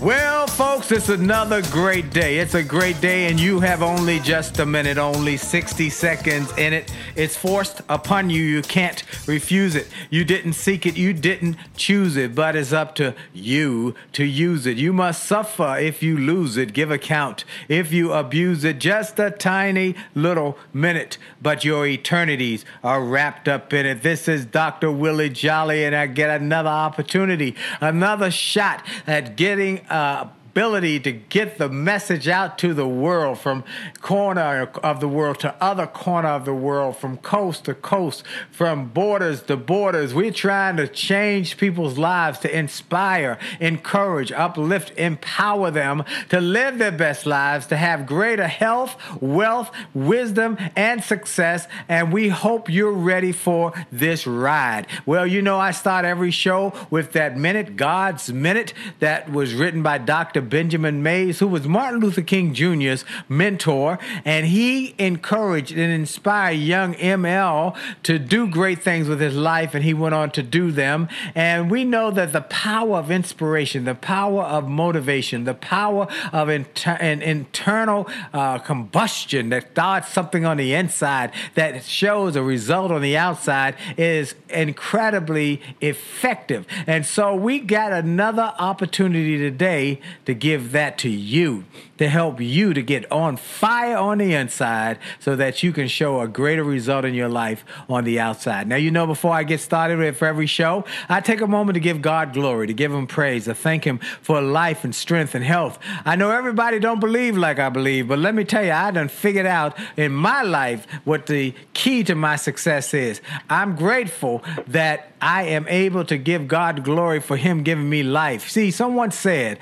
Well, folks, it's another great day. It's a great day, and you have only just a minute, only 60 seconds in it. It's forced upon you. You can't refuse it. You didn't seek it, you didn't choose it, but it's up to you to use it. You must suffer if you lose it. Give account if you abuse it. Just a tiny little minute, but your eternities are wrapped up in it. This is Dr. Willie Jolly, and I get another opportunity, another shot at getting uh, ability to get the message out to the world from corner of the world to other corner of the world from coast to coast from borders to borders. We're trying to change people's lives to inspire encourage uplift empower them to live their best lives to have greater health wealth wisdom and success. And we hope you're ready for this ride. Well you know i start every show with that minute god's minute that was written by dr Benjamin Mays, who was Martin Luther King Jr.'s mentor, and he encouraged and inspired young ML to do great things with his life, and he went on to do them. And we know that the power of inspiration, the power of motivation, the power of inter- an internal uh, combustion that starts something on the inside that shows a result on the outside is incredibly effective. And so we got another opportunity today to give that to you to help you to get on fire on the inside so that you can show a greater result in your life on the outside. Now, you know, before I get started for every show, I take a moment to give God glory, to give him praise, to thank him for life and strength and health. I know everybody don't believe like I believe, but let me tell you, I done figured out in my life what the key to my success is. I'm grateful that I am able to give God glory for him giving me life. See, someone said,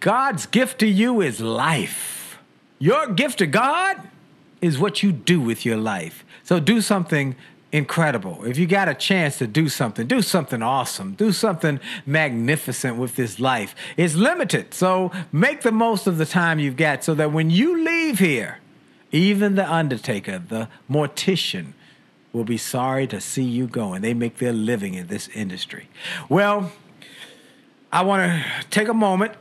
God's gift to you is. Your gift to God is what you do with your life. So do something incredible. If you got a chance to do something, do something awesome. Do something magnificent with this life. It's limited. So make the most of the time you've got so that when you leave here, even the undertaker, the mortician, will be sorry to see you go. And they make their living in this industry. Well, I want to take a moment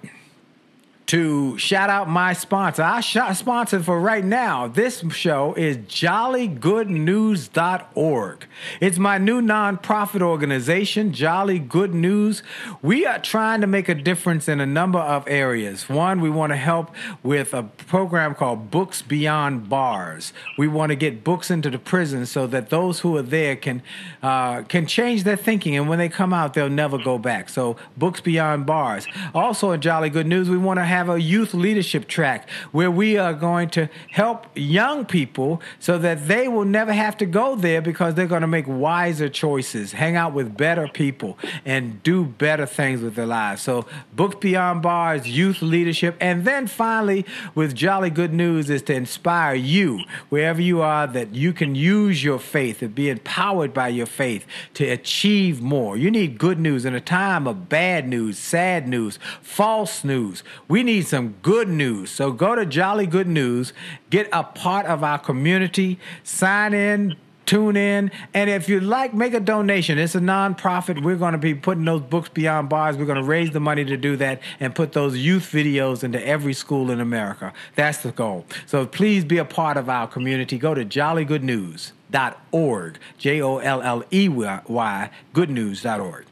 to shout out my sponsor. Our shot sponsor for right now, this show is jollygoodnews.org. It's my new nonprofit organization, Jolly Good News. We are trying to make a difference in a number of areas. One, we want to help with a program called Books Beyond Bars. We want to get books into the prison so that those who are there can uh, can change their thinking, and when they come out, they'll never go back. So, Books Beyond Bars. Also, in Jolly Good News, we want to have have a youth leadership track where we are going to help young people so that they will never have to go there because they're going to make wiser choices, hang out with better people, and do better things with their lives. So, Books Beyond Bars, youth leadership, and then finally, with Jolly Good News, is to inspire you wherever you are that you can use your faith and be empowered by your faith to achieve more. You need good news in a time of bad news, sad news, false news. We need some good news. So go to Jolly Good News, get a part of our community, sign in, tune in. And if you'd like, make a donation. It's a nonprofit. We're going to be putting those books beyond bars. We're going to raise the money to do that and put those youth videos into every school in America. That's the goal. So please be a part of our community. Go to jollygoodnews.org, J O L L E Y, goodnews.org.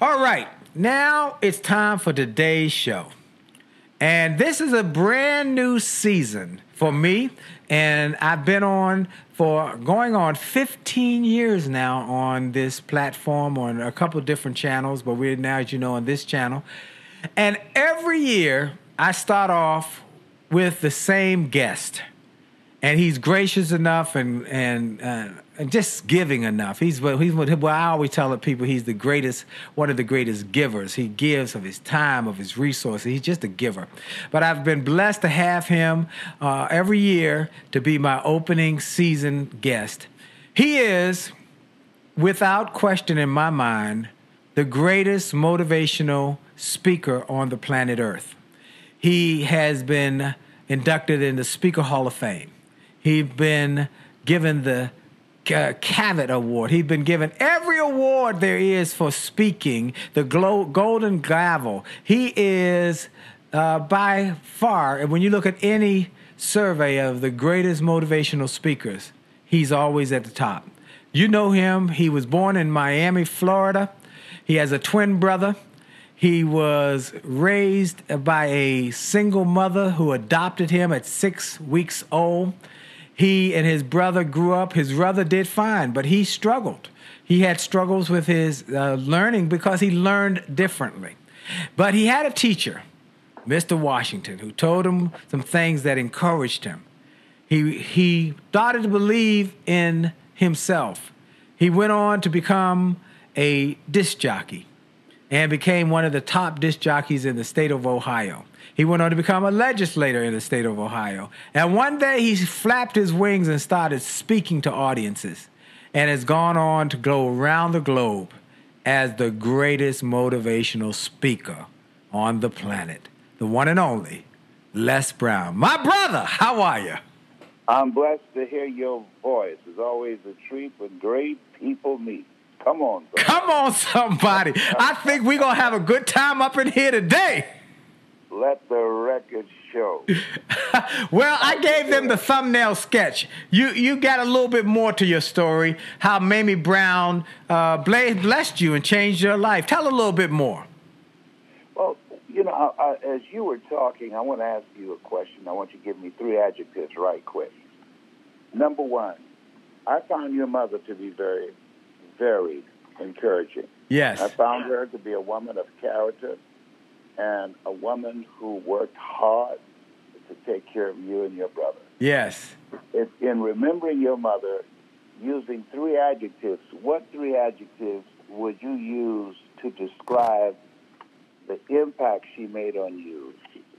All right, now it's time for today's show. And this is a brand new season for me. And I've been on for going on 15 years now on this platform on a couple different channels, but we're now, as you know, on this channel. And every year I start off with the same guest. And he's gracious enough and, and, uh, just giving enough. He's what he's well, I always tell people he's the greatest, one of the greatest givers. He gives of his time, of his resources. He's just a giver. But I've been blessed to have him uh, every year to be my opening season guest. He is, without question in my mind, the greatest motivational speaker on the planet Earth. He has been inducted in the Speaker Hall of Fame. He's been given the Cavett Award. He's been given every award there is for speaking, the Golden Gavel. He is uh, by far, when you look at any survey of the greatest motivational speakers, he's always at the top. You know him. He was born in Miami, Florida. He has a twin brother. He was raised by a single mother who adopted him at six weeks old he and his brother grew up. His brother did fine, but he struggled. He had struggles with his uh, learning because he learned differently. But he had a teacher, Mr. Washington, who told him some things that encouraged him. He, he started to believe in himself. He went on to become a disc jockey and became one of the top disc jockeys in the state of Ohio. He went on to become a legislator in the state of Ohio. And one day he flapped his wings and started speaking to audiences and has gone on to go around the globe as the greatest motivational speaker on the planet. The one and only Les Brown. My brother, how are you? I'm blessed to hear your voice. It's always a treat when great people meet. Come on. Somebody. Come on, somebody. I think we're going to have a good time up in here today. Let the record show. well, I gave them the thumbnail sketch. You you got a little bit more to your story. How Mamie Brown uh, blessed you and changed your life. Tell a little bit more. Well, you know, I, I, as you were talking, I want to ask you a question. I want you to give me three adjectives right quick. Number one, I found your mother to be very, very encouraging. Yes. I found her to be a woman of character and a woman who worked hard to take care of you and your brother. Yes. If, in remembering your mother, using three adjectives, what three adjectives would you use to describe the impact she made on you,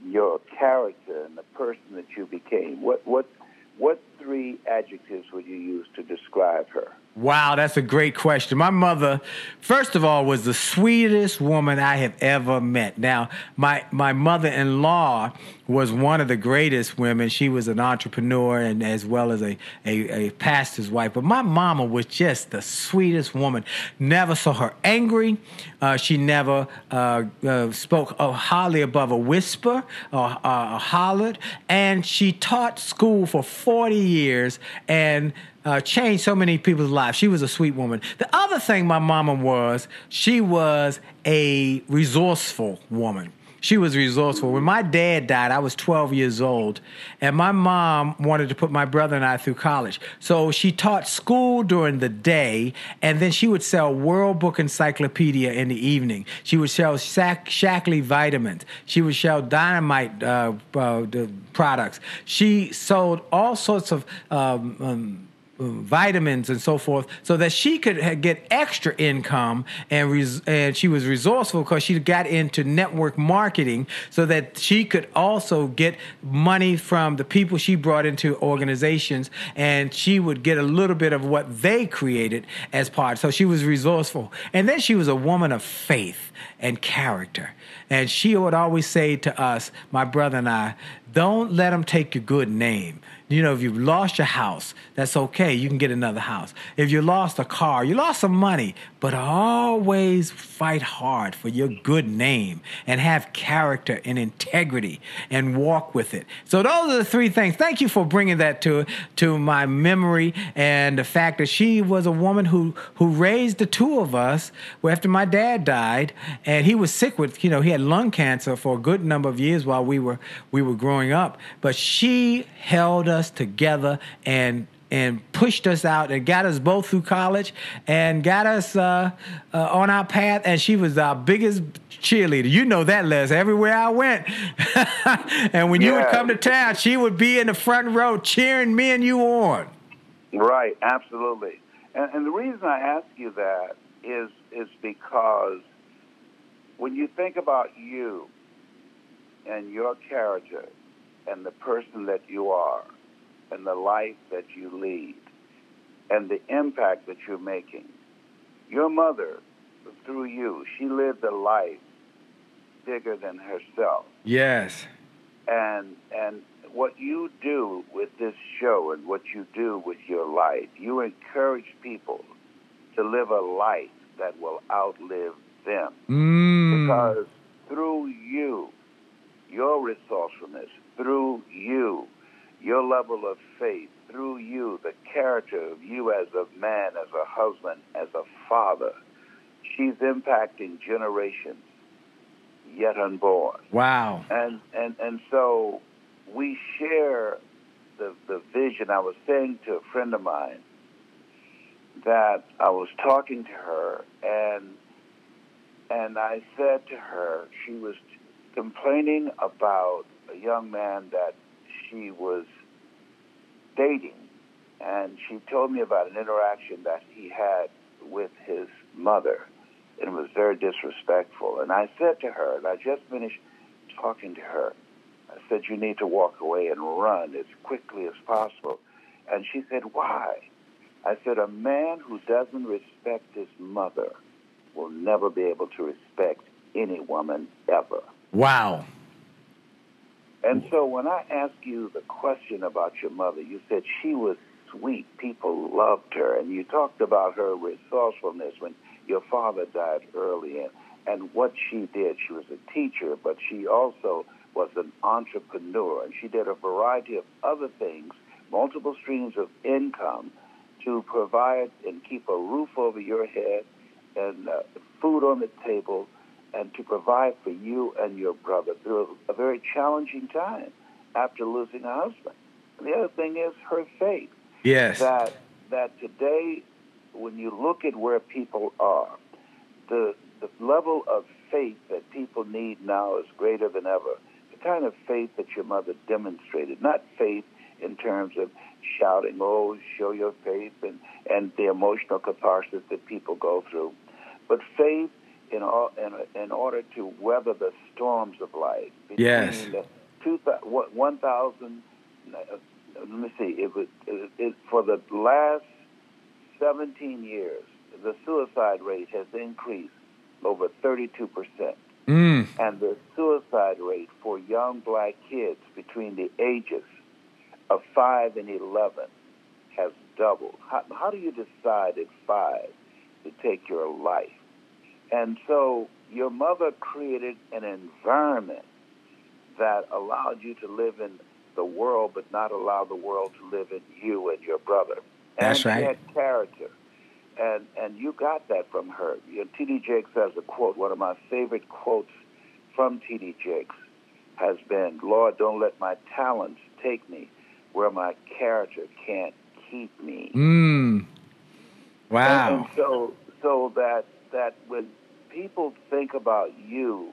your character, and the person that you became? What what what three adjectives would you use to describe her? Wow, that's a great question. My mother, first of all, was the sweetest woman I have ever met. Now, my my mother-in-law was one of the greatest women. She was an entrepreneur and as well as a, a, a pastor's wife. But my mama was just the sweetest woman. Never saw her angry. Uh, she never uh, uh, spoke highly above a whisper or uh, hollered. And she taught school for 40 years and uh, changed so many people's lives. She was a sweet woman. The other thing my mama was, she was a resourceful woman. she was resourceful. When my dad died, I was 12 years old, and my mom wanted to put my brother and I through college. So she taught school during the day, and then she would sell World Book Encyclopedia in the evening. She would sell Shack- Shaklee vitamins. She would sell Dynamite uh, uh, products. She sold all sorts of um, um, vitamins and so forth, so that she could get extra income. And res- and she was resourceful because she got into network marketing, so that she could also get money from the people she brought into organizations, and she would get a little bit of what they created as part. So she was resourceful, and then she was a woman of faith and character. And she would always say to us, my brother and I, don't let them take your good name. You know, if you've lost your house, that's okay. You can get another house. If you lost a car, you lost some money, but always fight hard for your good name and have character and integrity and walk with it. So those are the three things. Thank you for bringing that to to my memory and the fact that she was a woman who who raised the two of us after my dad died and he was sick with, you know, he had lung cancer for a good number of years while we were we were growing up, but she held us us together and and pushed us out and got us both through college and got us uh, uh, on our path. And she was our biggest cheerleader. You know that, Les. Everywhere I went, and when yeah. you would come to town, she would be in the front row cheering me and you on. Right, absolutely. And, and the reason I ask you that is is because when you think about you and your character and the person that you are and the life that you lead and the impact that you're making. Your mother, through you, she lived a life bigger than herself. Yes. And and what you do with this show and what you do with your life, you encourage people to live a life that will outlive them. Mm. Because through you, your resourcefulness, through you, your level of faith through you, the character of you as a man, as a husband, as a father. She's impacting generations yet unborn. Wow. And and and so we share the the vision. I was saying to a friend of mine that I was talking to her and and I said to her she was complaining about a young man that she was dating, and she told me about an interaction that he had with his mother, and it was very disrespectful. And I said to her, and I just finished talking to her, I said, You need to walk away and run as quickly as possible. And she said, Why? I said, A man who doesn't respect his mother will never be able to respect any woman ever. Wow. And so when I asked you the question about your mother, you said she was sweet. People loved her. And you talked about her resourcefulness when your father died early and, and what she did. She was a teacher, but she also was an entrepreneur. And she did a variety of other things, multiple streams of income to provide and keep a roof over your head and uh, food on the table and to provide for you and your brother through a, very challenging time after losing a husband. And the other thing is her faith. Yes. That that today, when you look at where people are, the the level of faith that people need now is greater than ever. The kind of faith that your mother demonstrated, not faith in terms of shouting, "Oh, show your faith," and and the emotional catharsis that people go through, but faith in, in, in order to weather the storms of life. Between yes. The two, 1,000, uh, let me see, it was, it, it, for the last 17 years, the suicide rate has increased over 32%. Mm. And the suicide rate for young black kids between the ages of 5 and 11 has doubled. How, how do you decide at 5 to take your life? And so your mother created an environment that allowed you to live in the world, but not allow the world to live in you and your brother. That's and right. She had character, and and you got that from her. You know, T.D. Jakes has a quote, one of my favorite quotes from T.D. Jakes has been, Lord, don't let my talents take me where my character can't keep me. Mm. Wow. And, and so, so that that when people think about you,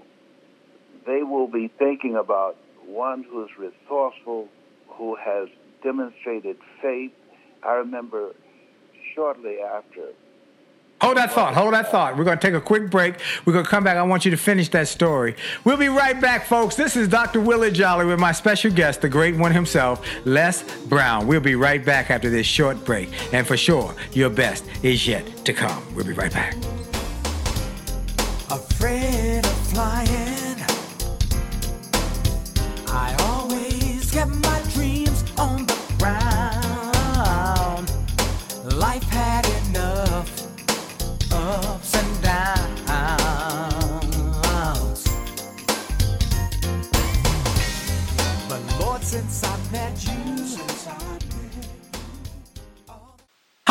they will be thinking about one who's resourceful, who has demonstrated faith. I remember shortly after Hold that thought. Hold that thought. We're going to take a quick break. We're going to come back. I want you to finish that story. We'll be right back, folks. This is Dr. Willie Jolly with my special guest, the great one himself, Les Brown. We'll be right back after this short break. And for sure, your best is yet to come. We'll be right back.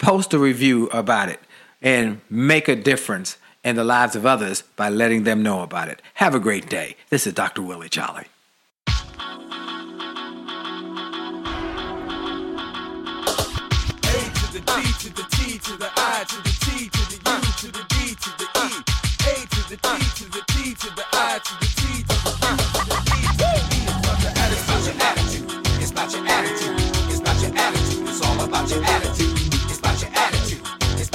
post a review about it and make a difference in the lives of others by letting them know about it. Have a great day. This is Dr. Willie Jolly. To the T to the I to the T to the U to the D to the E. A to the T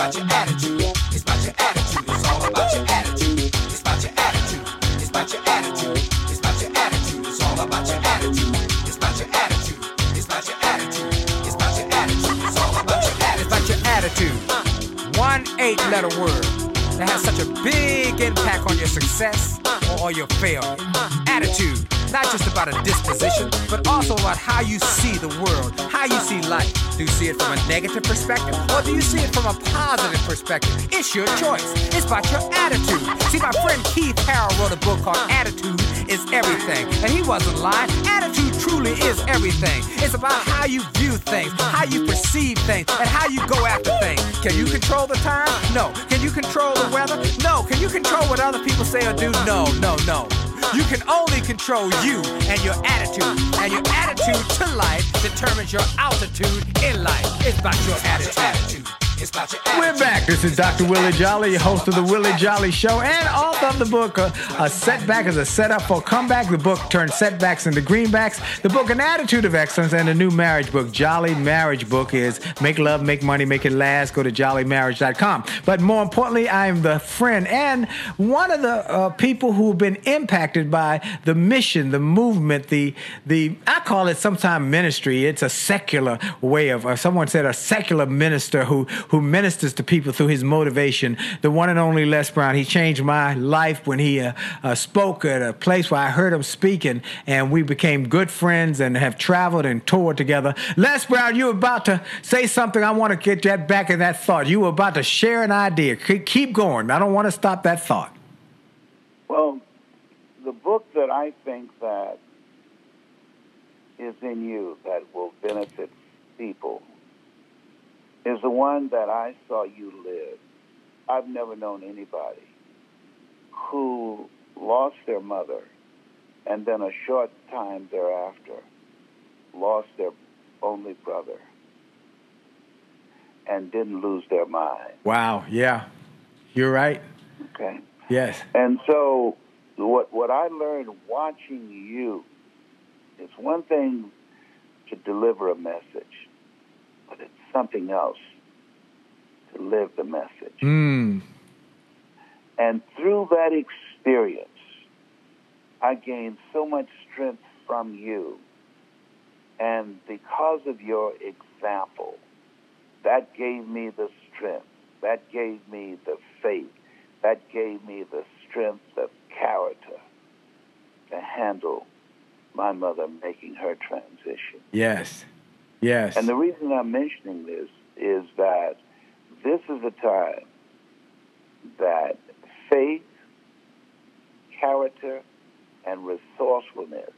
about your attitude. It's about your attitude. It's all about your attitude. It's about your attitude. It's about your attitude. It's about your attitude. It's all about your attitude. It's about your attitude. It's about your attitude. It's about your attitude. It's all about your attitude. It's about your attitude. One eight letter word that has such a big impact on your success or your failure. Attitude, not just about a disposition, but also about how you see the world, how you see life. Do you see it from a negative perspective or do you see it from a positive perspective? It's your choice. It's about your attitude. See, my friend Keith Harrell wrote a book called Attitude is Everything, and he wasn't lying. Attitude truly is everything. It's about how you view things, how you perceive things, and how you go after things. Can you control the time? No. Can you control the weather? No. Can you control what other people say or do? No, no, no. You can only control you and your attitude. And your attitude to life determines your altitude in life. It's about your attitude. It's about your attitude. We're back. This is Dr. Willie Jolly, host of the Willie Jolly Show, and author of the book, uh, A Setback is a Setup for Comeback. The book turns setbacks into greenbacks. The book, An Attitude of Excellence, and a new marriage book, Jolly Marriage Book, is Make Love, Make Money, Make It Last. Go to jollymarriage.com. But more importantly, I am the friend and one of the uh, people who've been impacted by the mission, the movement, the the I call it sometimes ministry. It's a secular way of, or someone said a secular minister who who ministers to people through his motivation. The one and only Les Brown. He changed my life when he uh, uh, spoke at a place where I heard him speaking, and we became good friends and have traveled and toured together. Les Brown, you were about to say something. I want to get that back in that thought. You were about to share an idea. Keep keep going. I don't want to stop that thought. Well, the book that I think that is in you that will benefit people is the one that I saw you live. I've never known anybody who lost their mother and then a short time thereafter lost their only brother and didn't lose their mind. Wow. Yeah. You're right. Okay. Yes. And so what what I learned watching you is one thing to deliver a message, but it's something else to live the message. Mm. And through that experience, I gained so much strength from you. And because of your example, that gave me the strength. That gave me the faith. That gave me the strength of character to handle my mother making her transition. Yes. Yes. And the reason I'm mentioning this is that this is a time that faith, character, and resourcefulness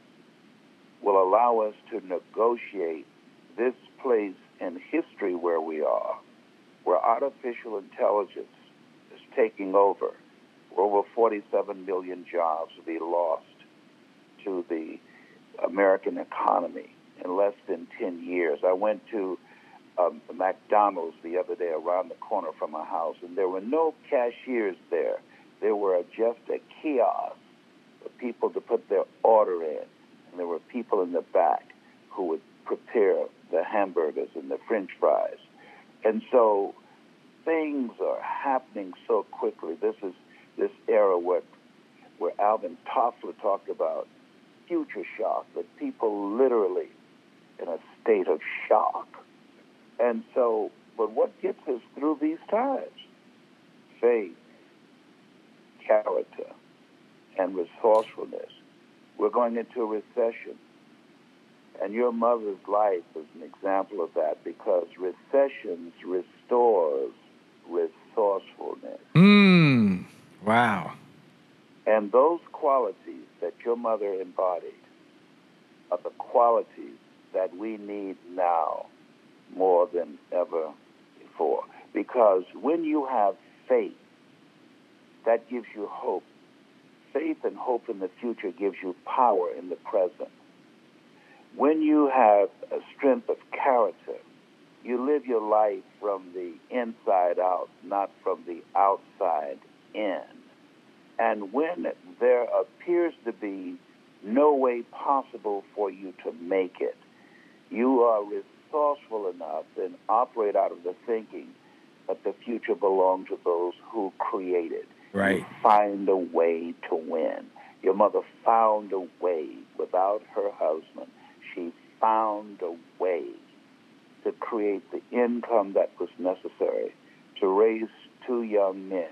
will allow us to negotiate this place in history where we are, where artificial intelligence is taking over, where over 47 million jobs will be lost to the American economy in less than 10 years. I went to um, McDonald's the other day around the corner from my house, and there were no cashiers there. There were just a kiosk for people to put their order in, and there were people in the back who would prepare the hamburgers and the french fries. And so things are happening so quickly. This is this era where, where Alvin Toffler talked about future shock, that people literally in a state of shock. And so, but what gets us through these times? Faith, character, and resourcefulness. We're going into a recession. And your mother's life is an example of that because recessions restores resourcefulness. Mm. Wow. And those qualities that your mother embodied are the qualities that we need now more than ever before. Because when you have faith, that gives you hope. Faith and hope in the future gives you power in the present. When you have a strength of character, you live your life from the inside out, not from the outside in. And when there appears to be no way possible for you to make it, you are resourceful enough and operate out of the thinking that the future belongs to those who create it. Right. You find a way to win. Your mother found a way without her husband. She found a way to create the income that was necessary to raise two young men,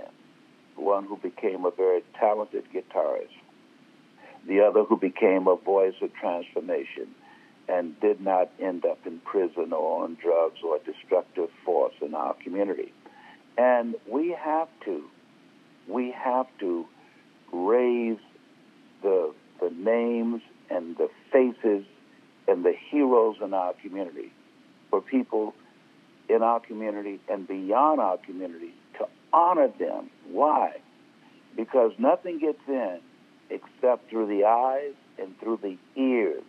one who became a very talented guitarist, the other who became a voice of transformation and did not end up in prison or on drugs or destructive force in our community. And we have to, we have to raise the, the names and the faces and the heroes in our community for people in our community and beyond our community to honor them. Why? Because nothing gets in except through the eyes and through the ears.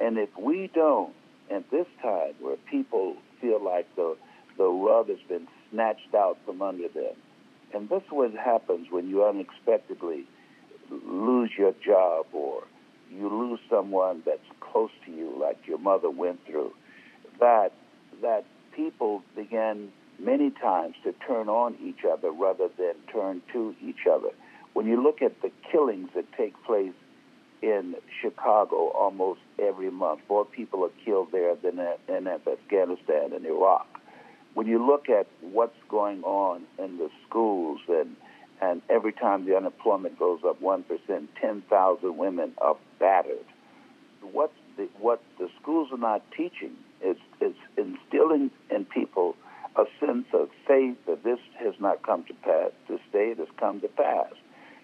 And if we don't, at this time where people feel like the, the rug has been snatched out from under them, and this is what happens when you unexpectedly lose your job or you lose someone that's close to you, like your mother went through, that that people begin many times to turn on each other rather than turn to each other. When you look at the killings that take place in Chicago almost every month, more people are killed there than in Afghanistan and Iraq. When you look at what's going on in the schools and and every time the unemployment goes up one percent, ten thousand women are battered. What the, what the schools are not teaching is is instilling in people a sense of faith that this has not come to pass. This day has come to pass.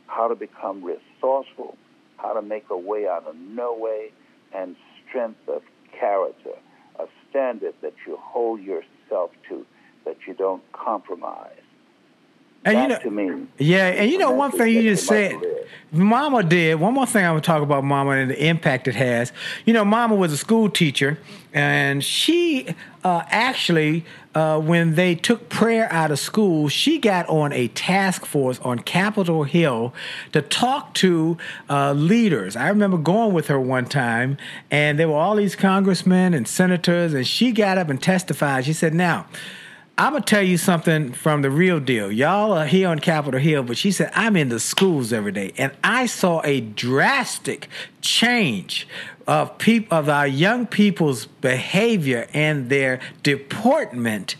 How to become resourceful, how to make a way out of no way, and strength of character, a standard that you hold yourself to, that you don't compromise. And you know, to me, yeah, and you know That's one thing you just said, Mama did. One more thing I would talk about Mama and the impact it has. You know, Mama was a school teacher, and she uh, actually, uh, when they took prayer out of school, she got on a task force on Capitol Hill to talk to uh, leaders. I remember going with her one time, and there were all these congressmen and senators, and she got up and testified. She said, "Now." I'm gonna tell you something from the real deal. Y'all are here on Capitol Hill, but she said I'm in the schools every day, and I saw a drastic change of peop- of our young people's behavior and their deportment.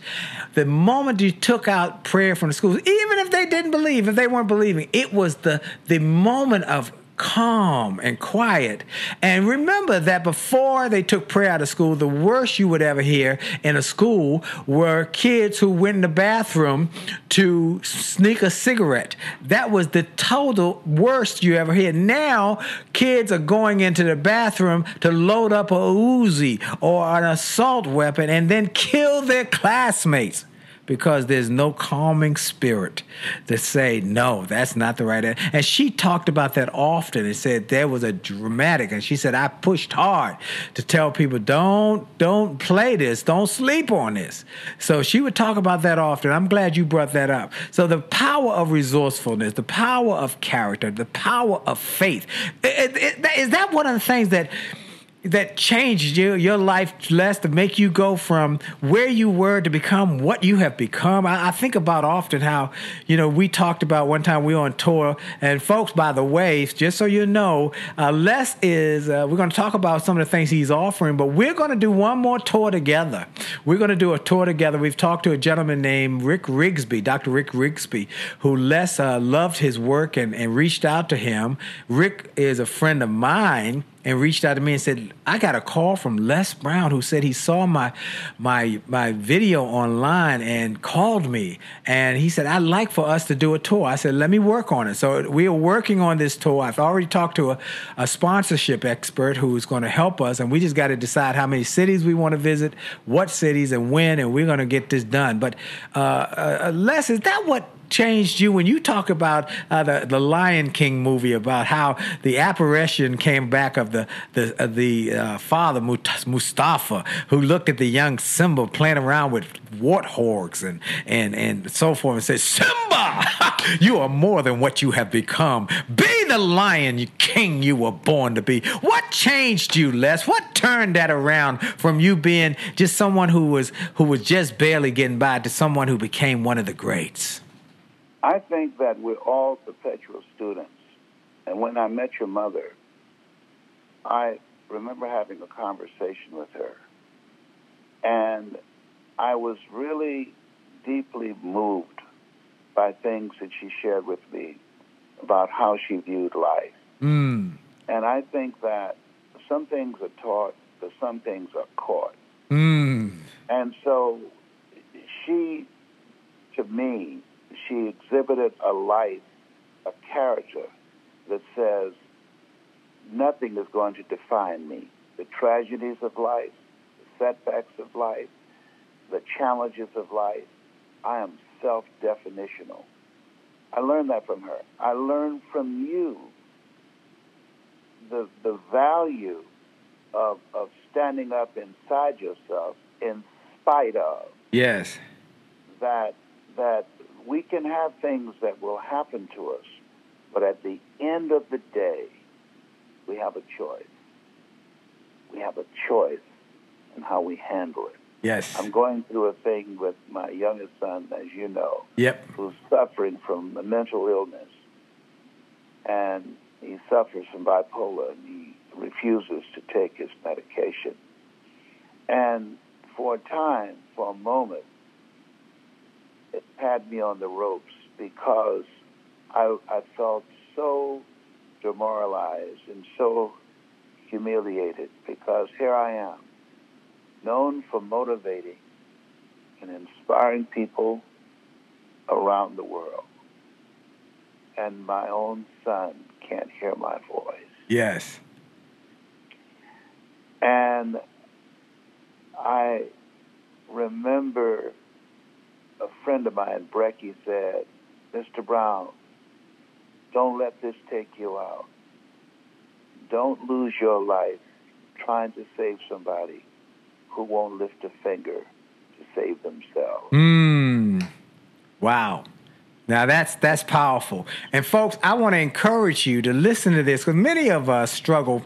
The moment you took out prayer from the schools, even if they didn't believe, if they weren't believing, it was the the moment of calm and quiet. And remember that before they took prayer out of school, the worst you would ever hear in a school were kids who went in the bathroom to sneak a cigarette. That was the total worst you ever hear. Now, kids are going into the bathroom to load up a Uzi or an assault weapon and then kill their classmates because there's no calming spirit to say no that's not the right answer. and she talked about that often and said there was a dramatic and she said i pushed hard to tell people don't don't play this don't sleep on this so she would talk about that often i'm glad you brought that up so the power of resourcefulness the power of character the power of faith It- it- it- is that one of the things that that changed your your life Les to make you go from where you were to become what you have become. I, I think about often how you know we talked about one time we were on tour, and folks, by the way, just so you know, uh, Les is uh, we're going to talk about some of the things he's offering, but we're going to do one more tour together. We're going to do a tour together. We've talked to a gentleman named Rick Rigsby, Dr. Rick Rigsby, who Les uh, loved his work and, and reached out to him. Rick is a friend of mine and reached out to me and said, "I got a call from Les Brown who said he saw my my my video online and called me and he said I'd like for us to do a tour." I said, "Let me work on it." So we are working on this tour. I've already talked to a, a sponsorship expert who's going to help us, and we just got to decide how many cities we want to visit, what cities, and when, and we're going to get this done. But uh, uh, Les, is that what? Changed you when you talk about uh, the the Lion King movie about how the apparition came back of the the uh, the uh, father Mustafa who looked at the young Simba playing around with warthogs and and and so forth and said Simba you are more than what you have become. Be the lion king you were born to be. What changed you Les? What turned that around from you being just someone who was who was just barely getting by to someone who became one of the greats I think that we're all perpetual students. And when I met your mother, I remember having a conversation with her. And I was really deeply moved by things that she shared with me about how she viewed life. Mm. And I think that some things are taught, but some things are caught. Mm. And so she, to me, she exhibited a life, a character that says, nothing is going to define me. The tragedies of life, the setbacks of life, the challenges of life, I am self definitional. I learned that from her. I learned from you the, the value of, of standing up inside yourself in spite of Yes. that that we can have things that will happen to us, but at the end of the day, we have a choice. We have a choice in how we handle it. Yes. I'm going through a thing with my youngest son, as you know, Yep. who's suffering from a mental illness, and he suffers from bipolar, and he refuses to take his medication. And for a time, for a moment, it had me on the ropes because I, I felt so demoralized and so humiliated because here I am, known for motivating and inspiring people around the world. And my own son can't hear my voice. Yes. And I remember a friend of mine, Brecky, said, Mr. Brown, don't let this take you out. Don't lose your life trying to save somebody who won't lift a finger to save themselves. Mmm. Wow. Now that's that's powerful. And folks, I want to encourage you to listen to this because many of us struggle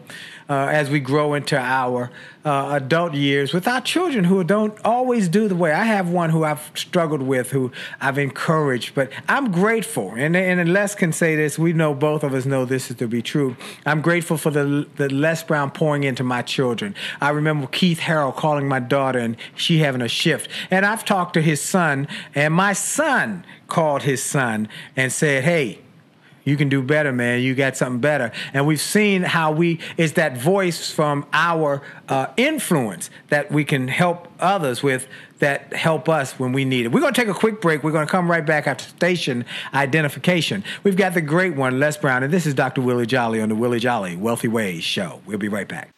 uh, as we grow into our uh, adult years with our children who don't always do the way. I have one who I've struggled with, who I've encouraged, but I'm grateful. And, and Les can say this. We know both of us know this is to be true. I'm grateful for the the Les Brown pouring into my children. I remember Keith Harrell calling my daughter and she having a shift. And I've talked to his son, and my son called his son and said, "Hey." You can do better, man. You got something better. And we've seen how we, it's that voice from our uh, influence that we can help others with that help us when we need it. We're going to take a quick break. We're going to come right back after station identification. We've got the great one, Les Brown, and this is Dr. Willie Jolly on the Willie Jolly Wealthy Ways Show. We'll be right back.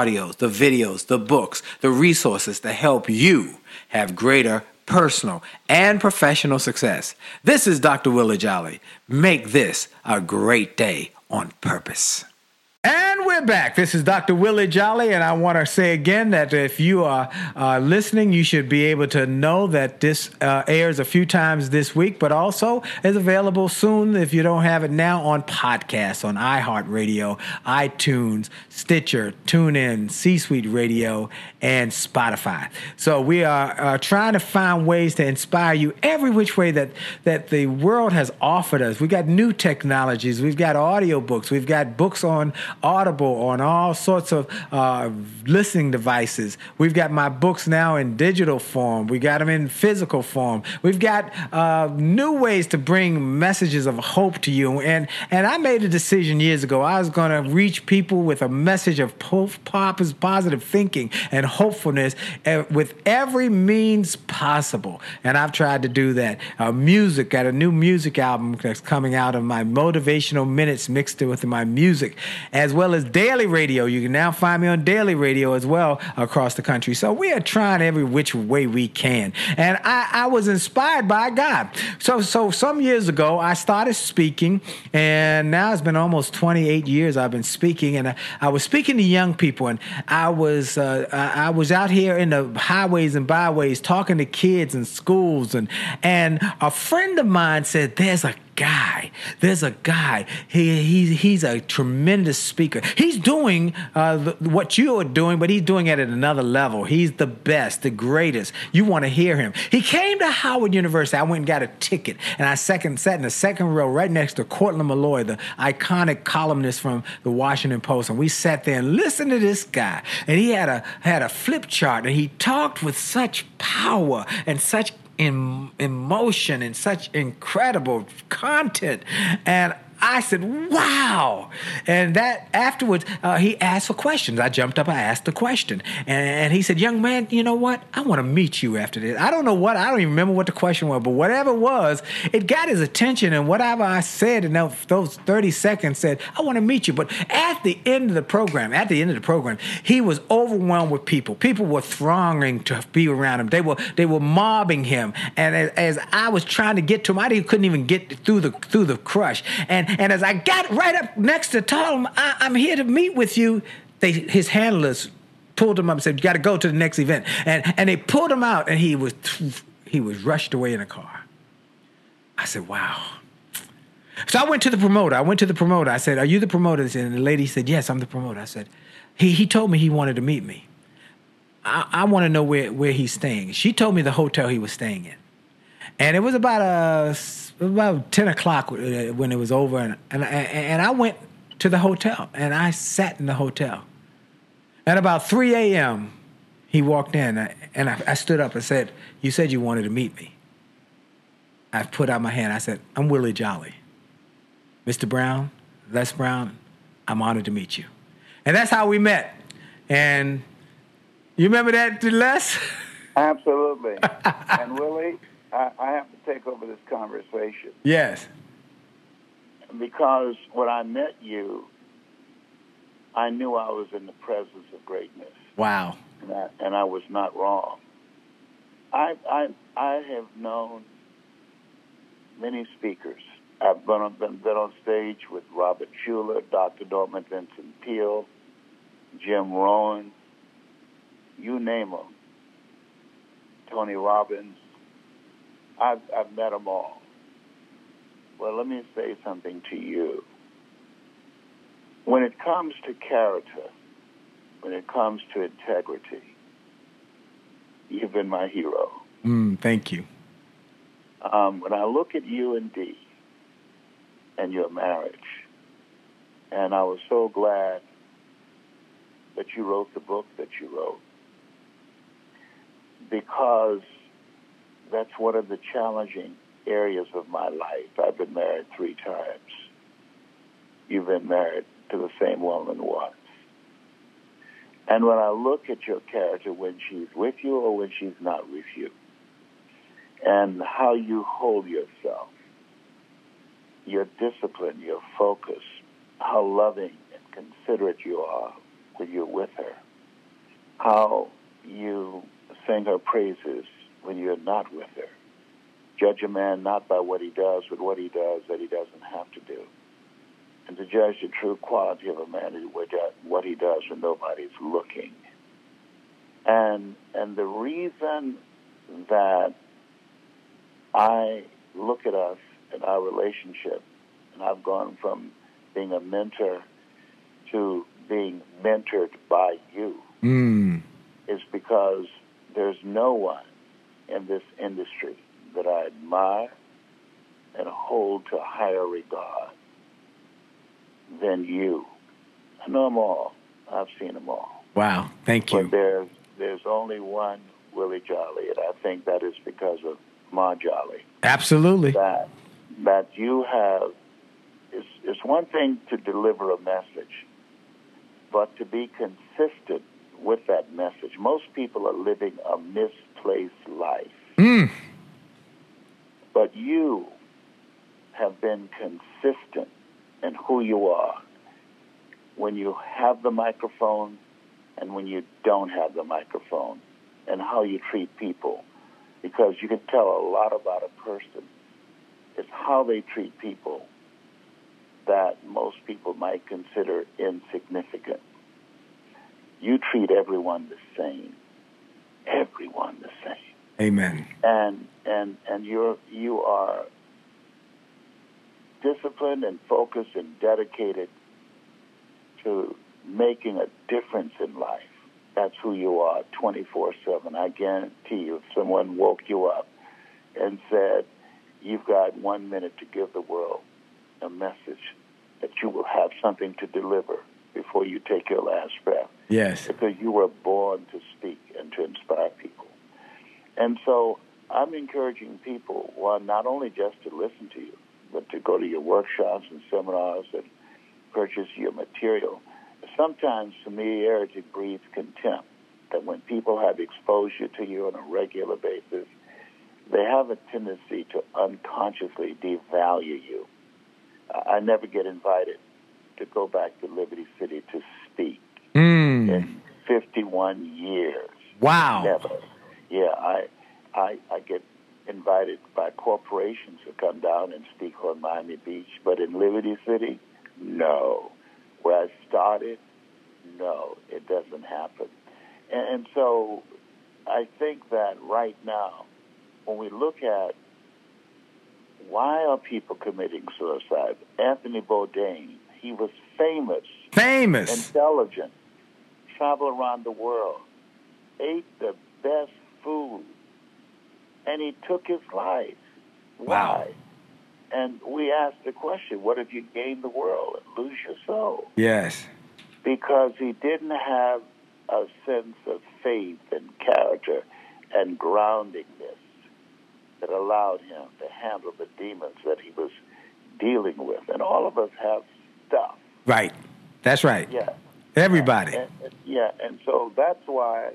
audios, the videos the books, the resources to help you have greater personal and professional success. This is Dr. Willie Jolly. Make this a great day on purpose. And we're back. This is Dr. Willie Jolly, and I want to say again that if you are uh, listening, you should be able to know that this uh, airs a few times this week, but also is available soon if you don't have it now on podcasts on iHeartRadio, iTunes, Stitcher, TuneIn, C Suite Radio, and Spotify. So we are uh, trying to find ways to inspire you every which way that that the world has offered us. We've got new technologies. We've got audiobooks. We've got books on On all sorts of uh, listening devices. We've got my books now in digital form. We got them in physical form. We've got uh, new ways to bring messages of hope to you. And and I made a decision years ago. I was going to reach people with a message of positive thinking and hopefulness eh, with every means possible. And I've tried to do that. Uh, music, got a new music album that's coming out of my motivational minutes mixed with my music as well as daily radio. You can now find me on daily radio as well across the country. So we are trying every which way we can. And I, I was inspired by God. So, so some years ago, I started speaking, and now it's been almost 28 years I've been speaking. And I, I was speaking to young people, and I was, uh, I was out here in the highways and byways talking to kids in schools. And, and a friend of mine said, There's a guy. There's a guy. He, he he's a tremendous speaker. He's doing uh, the, what you are doing, but he's doing it at another level. He's the best, the greatest. You want to hear him. He came to Howard University. I went and got a ticket, and I second sat in the second row right next to Courtland Milloy, the iconic columnist from the Washington Post, and we sat there and listened to this guy. And he had a had a flip chart, and he talked with such power and such in emotion and such incredible content. And I said, wow. And that afterwards, uh, he asked for questions. I jumped up, I asked the question. And, and he said, young man, you know what? I want to meet you after this. I don't know what, I don't even remember what the question was, but whatever it was, it got his attention. And whatever I said in those, those 30 seconds said, I want to meet you. But at the end of the program, at the end of the program, he was overwhelmed with people. People were thronging to be around him. They were, they were mobbing him. And as, as I was trying to get to him, I couldn't even get through the, through the crush. And and as I got right up next to Tom, I, I'm here to meet with you. They, his handlers pulled him up and said, "You got to go to the next event." And and they pulled him out, and he was he was rushed away in a car. I said, "Wow." So I went to the promoter. I went to the promoter. I said, "Are you the promoter?" And the lady said, "Yes, I'm the promoter." I said, "He he told me he wanted to meet me. I, I want to know where where he's staying." She told me the hotel he was staying in, and it was about a about ten o'clock uh, when it was over, and and and I went to the hotel and I sat in the hotel. At about three a.m., he walked in uh, and I, I stood up and said, "You said you wanted to meet me." I put out my hand. I said, "I'm Willie Jolly, Mr. Brown, Les Brown. I'm honored to meet you," and that's how we met. And you remember that, Les? Absolutely. and Willie, I, I have to take over this conversation Yes. because when I met you, I knew I was in the presence of greatness, Wow. and I, and I was not wrong. I, I, I have known many speakers. I've been on, been, been on stage with Robert Schuller, Dr. Norman Vincent Peale, Jim Rohn, you name them, Tony Robbins. I've, I've met them all. Well, let me say something to you. When it comes to character, when it comes to integrity, you've been my hero. Mm, thank you. Um, when I look at you and Dee and your marriage, and I was so glad that you wrote the book that you wrote because that's one of the challenging areas of my life. I've been married three times. You've been married to the same woman once. And when I look at your character when she's with you or when she's not with you, and how you hold yourself, your discipline, your focus, how loving and considerate you are when you're with her, how you sing her praises when you're not with her. Judge a man not by what he does, but what he does that he doesn't have to do. And to judge the true quality of a man is what he does when nobody's looking. And and the reason that I look at us and our relationship, and I've gone from being a mentor to being mentored by you, Mm. is because there's no one in this industry that I admire and hold to higher regard than you. I know them all. I've seen them all. Wow. Thank you. But there's there's only one Willie Jolly, and I think that is because of Ma Jolly. Absolutely. That that you have it's it's one thing to deliver a message, but to be consistent with that message. Most people are living a misplaced life. Mm. But you have been consistent in who you are when you have the microphone and when you don't have the microphone and how you treat people. Because you can tell a lot about a person. It's how they treat people that most people might consider insignificant. You treat everyone the same. Everyone the same Amen. and and and you're you are disciplined and focused and dedicated to making a difference in life. That's who you are, 24/7. I guarantee you, if someone woke you up and said, "You've got one minute to give the world a message," that you will have something to deliver before you take your last breath Yes. because you were born to speak and to inspire people. And so I'm encouraging people, one, not only just to listen to you, but to go to your workshops and seminars and purchase your material. Sometimes familiarity breeds contempt. That when people have exposure to you on a regular basis, they have a tendency to unconsciously devalue you. I I never get invited to go back to Liberty City to speak Mm. in 51 years. Wow. Never. Yeah, I, I, I get invited by corporations to come down and speak on Miami Beach, but in Liberty City, no. Where I started, no, it doesn't happen. And, and so, I think that right now, when we look at why are people committing suicide, Anthony Bourdain, he was famous Famous. intelligent, traveled around the world, ate the best food, and he took his life. Wow. Why? And we asked the question, what if you gain the world and lose your soul? Yes. Because he didn't have a sense of faith and character and groundingness that allowed him to handle the demons that he was dealing with. And all of us have stuff. Right. That's right. Yeah. Everybody. And, and- yeah, and so that's why,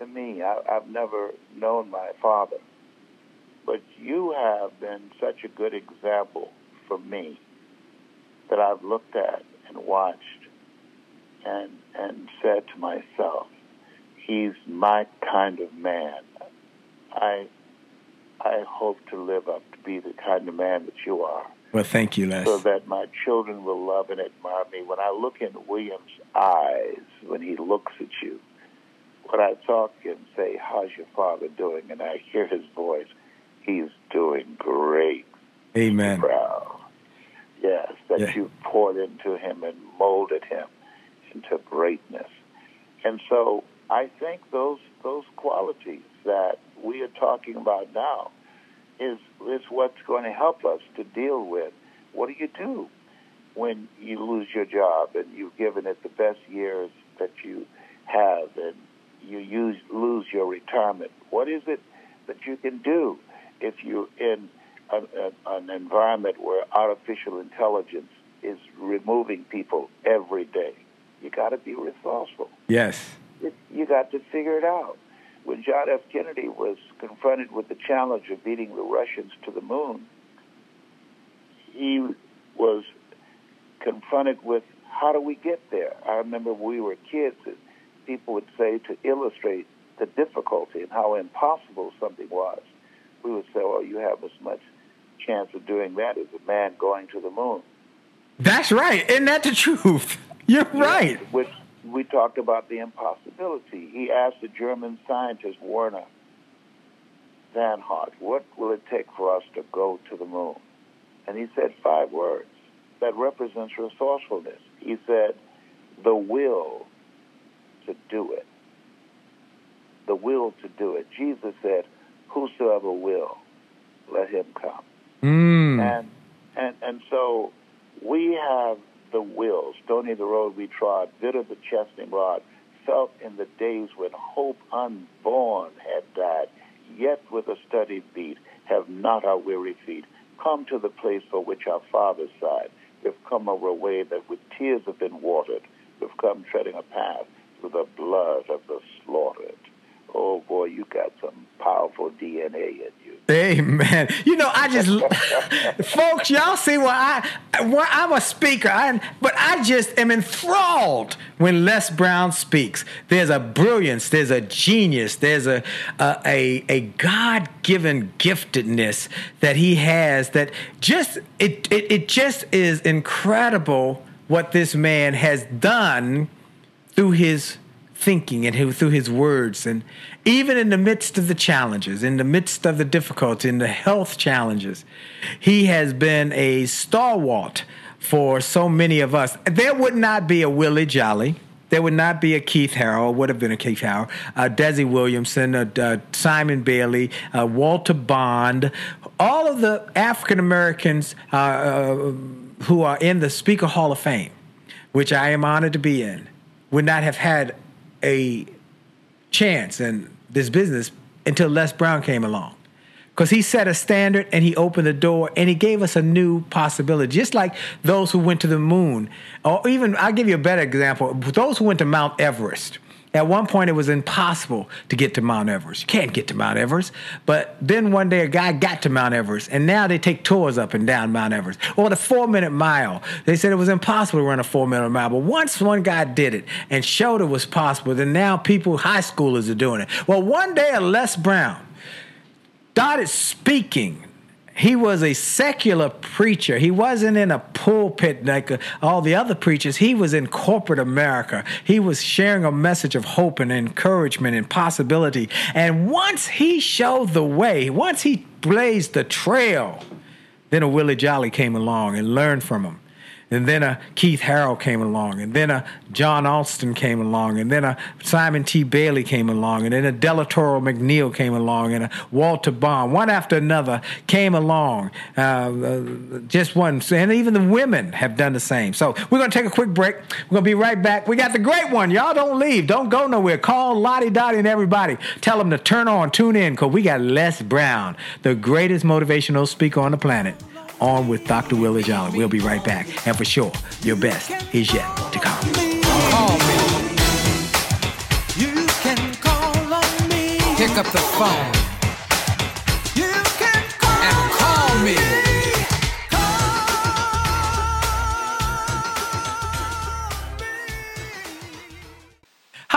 to me, I, I've never known my father, but you have been such a good example for me that I've looked at and watched, and and said to myself, he's my kind of man. I I hope to live up to be the kind of man that you are Well, thank you, Les. so that my children will love and admire me. When I look in William's eyes, when he looks at you, when I talk to him, say, "How's your father doing?" and I hear his voice, he's doing great. Amen. Proud. Yes, that Yeah. you poured into him and molded him into greatness. And so I think those those qualities that we are talking about now is is what's going to help us to deal with what do you do when you lose your job and you've given it the best years that you have and you use lose your retirement what is it that you can do if you're in a, a, an environment where artificial intelligence is removing people every day you got to be resourceful Yes. it, you got to figure it out. When John F. Kennedy was confronted with the challenge of beating the Russians to the moon, he was confronted with how do we get there? I remember when we were kids, and people would say to illustrate the difficulty and how impossible something was, we would say, well, you have as much chance of doing that as a man going to the moon. That's right. Isn't that the truth? You're right. Which we talked about the impossibility. He asked the German scientist Werner Van Hart, what will it take for us to go to the moon? And he said five words that represents resourcefulness. He said, the will to do it. The will to do it. Jesus said, whosoever will, let him come. Mm. And and and so we have the will, stony the road we trod, bitter the chastening rod, felt in the days when hope unborn had died, yet with a steady beat have not our weary feet come to the place for which our fathers sighed. We've come over a way that with tears have been watered. We've come treading a path through the blood of the slaughtered. Oh boy, you got some powerful DNA in you. Amen. You know, I just, folks, y'all see where I, where I'm a speaker, I, but I just am enthralled when Les Brown speaks. There's a brilliance, there's a genius, there's a a, a, a God-given giftedness that he has that just it, it it just is incredible what this man has done through his thinking and through his words. And even in the midst of the challenges in the midst of the difficulty in the health challenges he has been a stalwart for so many of us. There would not be a willie jolly. There would not be a Keith Harrell, would have been a Keith Harrell, uh, Desi Williamson, uh, uh, Simon Bailey, uh, Walter Bond, all of the African Americans uh, uh, who are in the Speaker Hall of Fame, which I am honored to be in, would not have had a chance in this business until Les Brown came along. because he set a standard and he opened the door and he gave us a new possibility. Just like those who went to the moon, or even I'll give you a better example. Those who went to Mount Everest. At one point, it was impossible to get to Mount Everest. You can't get to Mount Everest. But then one day, a guy got to Mount Everest, and now they take tours up and down Mount Everest. Or the four minute mile. They said it was impossible to run a four minute mile. But once one guy did it and showed it was possible, then now people, high schoolers, are doing it. Well, one day, a Les Brown started speaking he was a secular preacher. He wasn't in a pulpit like uh, all the other preachers. He was in corporate America. He was sharing a message of hope and encouragement and possibility. And once he showed the way, once he blazed the trail, then a Willie Jolly came along and learned from him and then a Keith Harrell came along, and then a John Alston came along, and then a Simon T. Bailey came along, and then a Delatorro McNeal came along, and a Walter Bond, one after another came along. Uh, uh, just one, and even the women have done the same. So we're going to take a quick break. We're going to be right back. We got the great one. Y'all don't leave. Don't go nowhere. Call Lottie Dottie and everybody. Tell them to turn on, tune in, because we got Les Brown, the greatest motivational speaker on the planet on with Dr. Willie Jolly. We'll be right back. And for sure, your best is yet to come. Call me. You can call on me. Pick up the phone You can call and call me.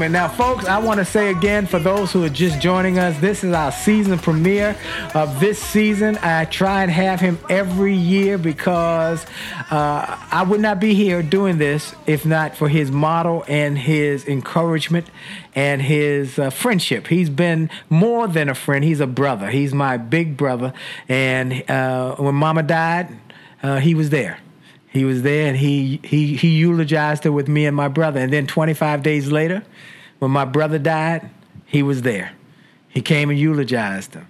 Segment. Now, folks, I want to say again for those who are just joining us, this is our season premiere of this season. I try and have him every year because uh, I would not be here doing this if not for his model and his encouragement and his uh, friendship. He's been more than a friend, he's a brother. He's my big brother. And uh, when mama died, uh, he was there. He was there and he, he, he eulogized her with me and my brother. And then 25 days later, when my brother died, he was there. He came and eulogized him.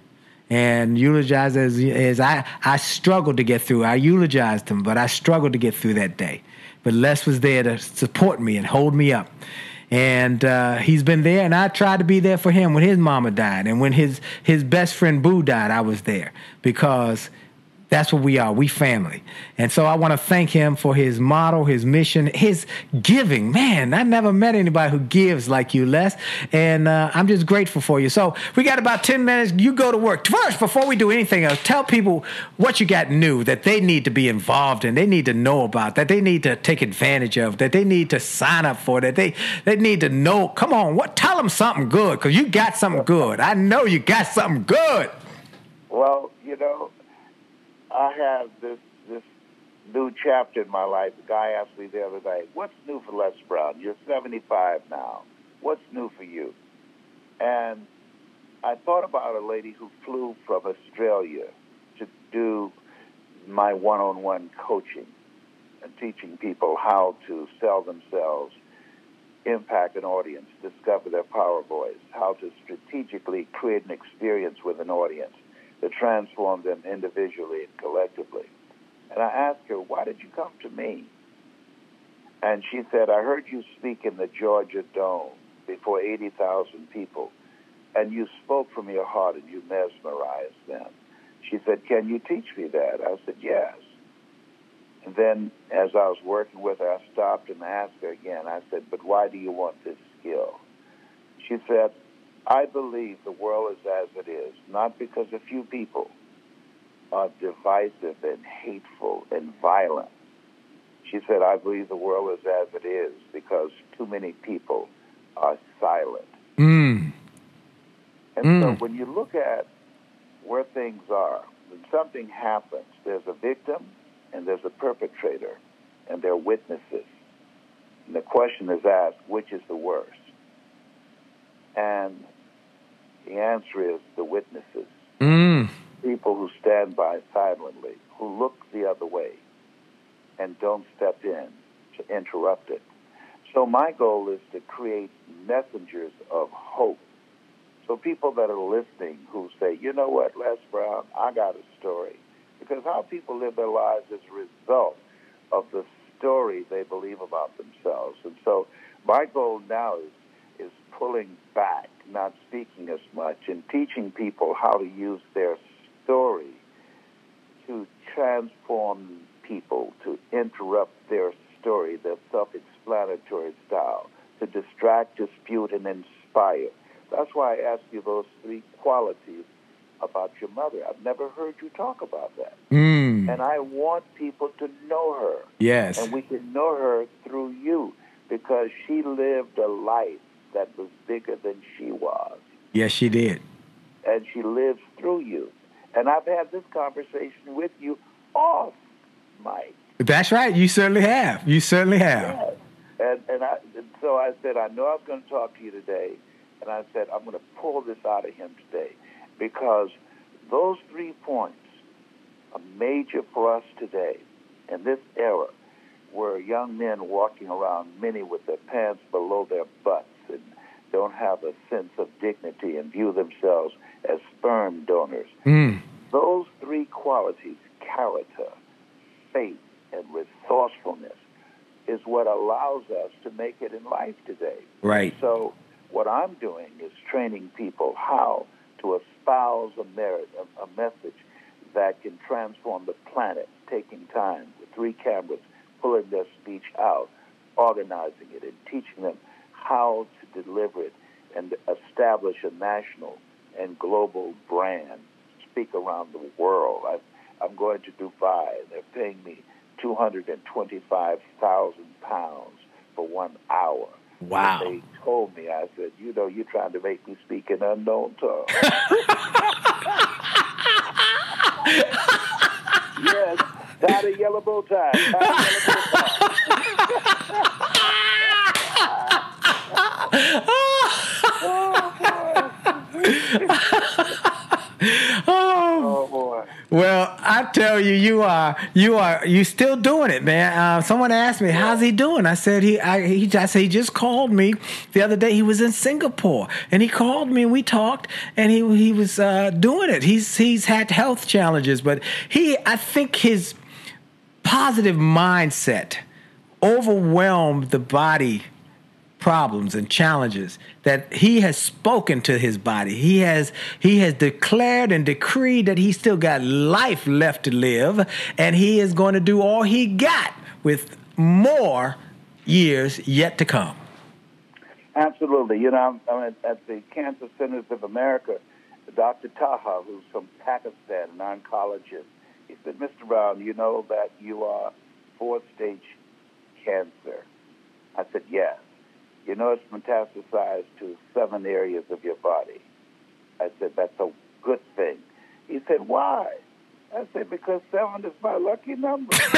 And eulogized as, as I, I struggled to get through. I eulogized him, but I struggled to get through that day. But Les was there to support me and hold me up. And uh, he's been there, and I tried to be there for him when his mama died. And when his, his best friend Boo died, I was there because that's what we are. We family. And so I want to thank him for his model, his mission, his giving. Man, I never met anybody who gives like you, Les. And uh, I'm just grateful for you. So we got about 10 minutes. You go to work. First, before we do anything else, tell people what you got new that they need to be involved in, they need to know about, that they need to take advantage of, that they need to sign up for, that they, they need to know. Come on, what? Tell them something good because you got something good. I know you got something good. Well, you know, I have this this new chapter in my life. The guy asked me the other day, "What's new for Les Brown? You're 75 now. What's new for you?" And I thought about a lady who flew from Australia to do my one-on-one coaching and teaching people how to sell themselves, impact an audience, discover their power voice, how to strategically create an experience with an audience that transform them individually and collectively. And I asked her, Why did you come to me? And she said, I heard you speak in the Georgia Dome before 80,000 people, and you spoke from your heart and you mesmerized them. She said, Can you teach me that? I said, Yes. And then, as I was working with her, I stopped and asked her again. I said, But why do you want this skill? She said, I believe the world is as it is, not because a few people are divisive and hateful and violent. She said, I believe the world is as it is because too many people are silent. Mm. And Mm. so when you look at where things are, when something happens, there's a victim and there's a perpetrator and there are witnesses. And the question is asked, which is the worst? And the answer is the witnesses, Mm. people who stand by silently, who look the other way and don't step in to interrupt it. So my goal is to create messengers of hope. So people that are listening who say, you know what, Les Brown, I got a story. Because how people live their lives is a result of the story they believe about themselves. And so my goal now is is pulling back, not speaking as much, and teaching people how to use their story to transform people, to interrupt their story, their self explanatory style, to distract, dispute, and inspire. That's why I asked you those three qualities about your mother. I've never heard you talk about that. Mm. And I want people to know her. Yes. And we can know her through you because she lived a life that was bigger than she was. Yes, she did. And she lives through you. And I've had this conversation with you off mic. That's right. You certainly have. You certainly have. Yes. And, and, I, and so I said, I know I was going to talk to you today. And I said, I'm going to pull this out of him today because those three points are major for us today in this era where young men walking around, many with their pants below their butts and don't have a sense of dignity and view themselves as sperm donors. Mm. Those three qualities, character, faith, and resourcefulness, is what allows us to make it in life today. Right. So, what I'm doing is training people how to espouse a merit, a, a message that can transform the planet, taking time with three cameras, pulling their speech out, organizing it, and teaching them how to deliver it and establish a national and global brand, speak around the world. I, I'm going to Dubai, and they're paying me 225,000 pounds for one hour Wow. They told me, I said, you know, you're trying to make me speak an unknown tongue. yes, tied a yellow bow tie. A yellow bow tie. Oh. Oh boy. Well, I tell you, you are you are you still doing it, man. Uh, someone asked me, "How's he doing?" I said, "He I he I said he just called me the other day. He was in Singapore, and he called me and we talked, and he he was uh, doing it. He's he's had health challenges, but he I think his positive mindset overwhelmed the body problems and challenges that he has spoken to his body he has he has declared and decreed that he still got life left to live and he is going to do all he got with more years yet to come Absolutely. You know, I'm, at, at the Cancer Centers of America. Dr. Taha, who's from Pakistan, an oncologist, he said, Mr. Brown, you know that you are fourth stage cancer. I said, yes. You know it's metastasized to seven areas of your body. I said, that's a good thing. He said, why? I said, because seven is my lucky number.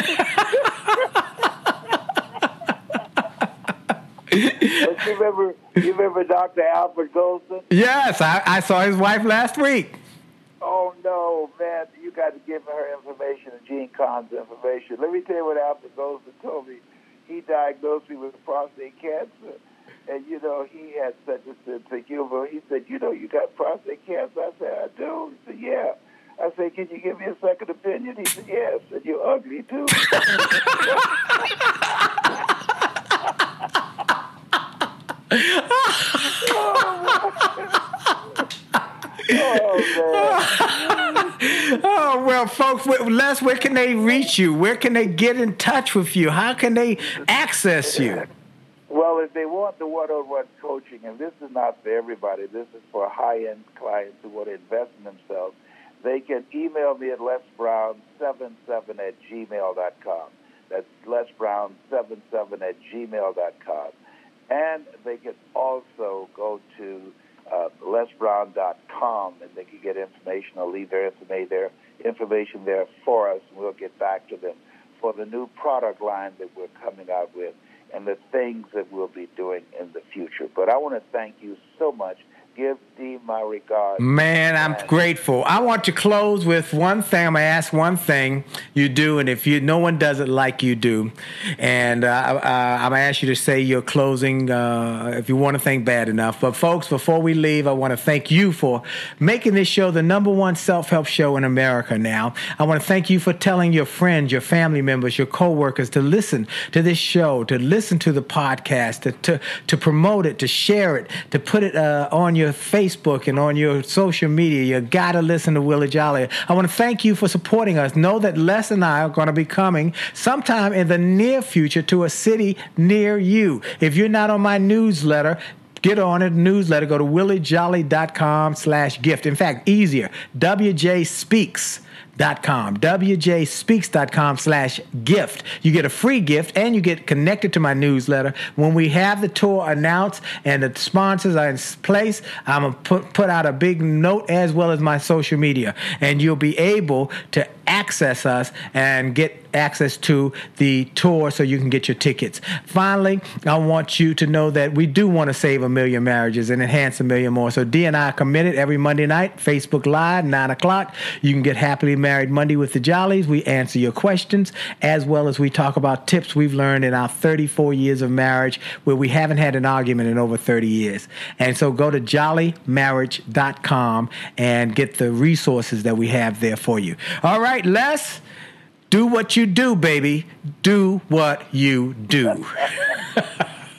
but you remember, you remember Dr. Albert Golson? yes I, I saw his wife last week Oh no, man! You got to give her information Gene Kahn's information. Let me tell you what Albert Golson told me. He diagnosed me with prostate cancer, and you know he had such a sense of humor. He said, "You know, you got prostate cancer." I said, "I do." He said, "Yeah." I said, "Can you give me a second opinion?" He said, "Yes." Said, "You're ugly too." oh oh well folks les where can they reach you where can they get in touch with you how can they access you Well, if they want the one-on-one coaching, and this is not for everybody, this is for high-end clients who want to invest in themselves, they can email me at lesbrown77 at gmail.com. That's lesbrown77 at gmail.com. And they can also go to uh, lesbrown.com and they can get information. I'll leave their information there for us, and we'll get back to them for the new product line that we're coming out with and the things that we'll be doing in the future. But I want to thank you so much. Give Dee my regards. Man, I'm And- grateful. I want to close with one thing. I'm gonna ask one thing you do, and if you, no one does it like you do, and uh, uh, I'm gonna ask you to say your closing uh, if you want to think bad enough. But folks, before we leave, I want to thank you for making this show the number one self-help show in America. Now, I want to thank you for telling your friends, your family members, your coworkers to listen to this show, to listen to the podcast, to to, to promote it, to share it, to put it uh, on your Facebook and on your social media. You gotta listen to Willie Jolly. I want to thank you for supporting us. Know that Les and I are going to be coming sometime in the near future to a city near you. If you're not on my newsletter, Get on it, newsletter. Go to williejolly.com slash gift. In fact, easier, wjspeaks.com, wjspeaks.com slash gift. You get a free gift and you get connected to my newsletter. When we have the tour announced and the sponsors are in place, I'm going to put, put out a big note as well as my social media. And you'll be able to access us and get access to the tour so you can get your tickets. Finally, I want you to know that we do want to save a million marriages and enhance a million more. So Dee and I are committed every Monday night, Facebook Live, 9 o'clock. You can get Happily Married Monday with the Jollies. We answer your questions as well as we talk about tips we've learned in our 34 years of marriage where we haven't had an argument in over 30 years. And so go to jollymarriage.com and get the resources that we have there for you. All right, Les. Do what you do, baby. Do what you do.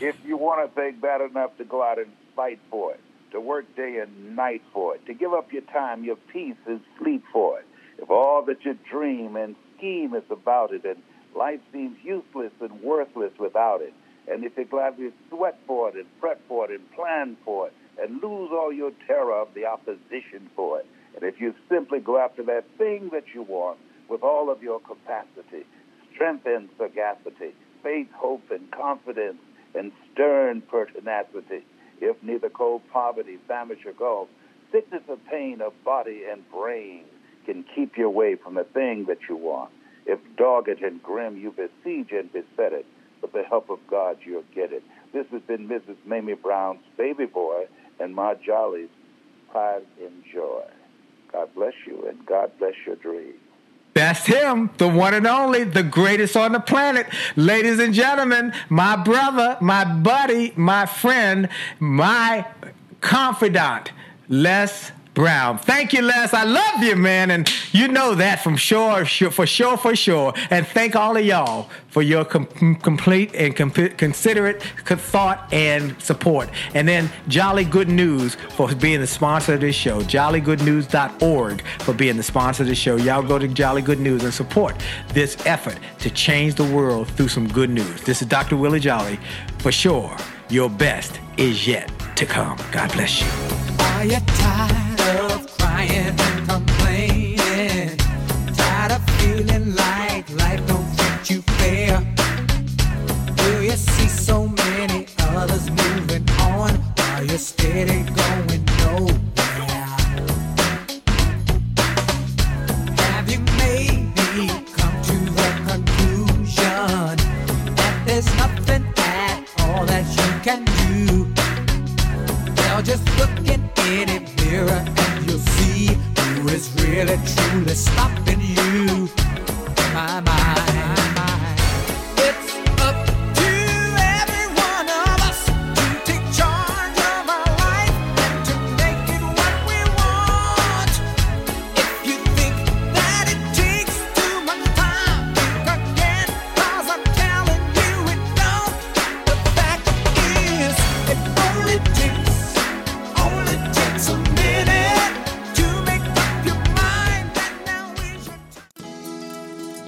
If you want to think bad enough to go out and fight for it, to work day and night for it, to give up your time, your peace, and sleep for it, if all that you dream and scheme is about it, and life seems useless and worthless without it, and if you gladly sweat for it and fret for it and plan for it, and lose all your terror of the opposition for it, and if you simply go after that thing that you want with all of your capacity, strength and sagacity, faith, hope, and confidence, and stern pertinacity. If neither cold poverty, famish, or gulf, sickness or pain of body and brain can keep you away from the thing that you want. If dogged and grim you besiege and beset it, with the help of God you'll get it. This has been Mrs. Mamie Brown's baby boy and my Jolly's pride and joy. God bless you and God bless your dreams. That's him, the one and only, the greatest on the planet. Ladies and gentlemen, my brother, my buddy, my friend, my confidant, Les Brown. Thank you, Les. I love you, man. And you know that from sure, sure for sure, for sure. And thank all of y'all for your com- complete and com- considerate thought and support. And then Jolly Good News for being the sponsor of this show. JollyGoodNews.org for being the sponsor of this show. Y'all go to Jolly Good News and support this effort to change the world through some good news. This is Dr. Willie Jolly. For sure, your best is yet to come. God bless you. Are you tired of crying and complaining? Tired of feeling like life don't treat you fair? Do you see so many others moving on you're steady going just look in any mirror and you'll see who is really truly stopping you. My, my,